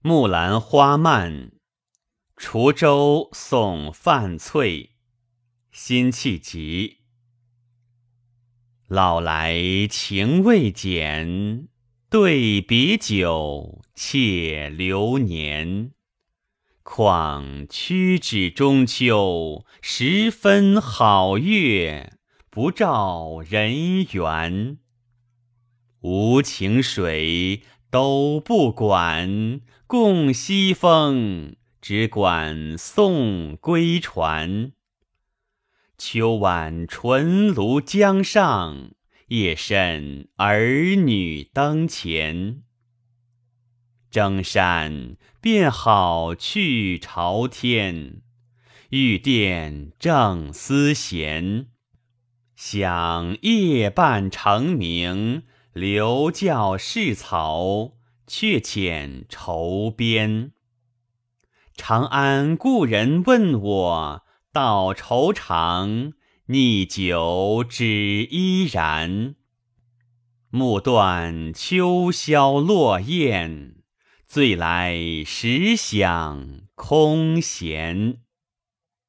木兰花漫，滁州送范翠。辛弃疾。老来情未减，对别酒，且流年。况屈指中秋，时分好月，不照人圆。无情水都不管，共西风，只管送归船。秋晚纯庐江上，夜深儿女灯前。征山便好去朝天，欲殿正思贤。想夜半成名，留教室草，却遣愁边。长安故人问我。道愁长，逆酒只依然。暮断秋宵落雁，醉来时响空弦。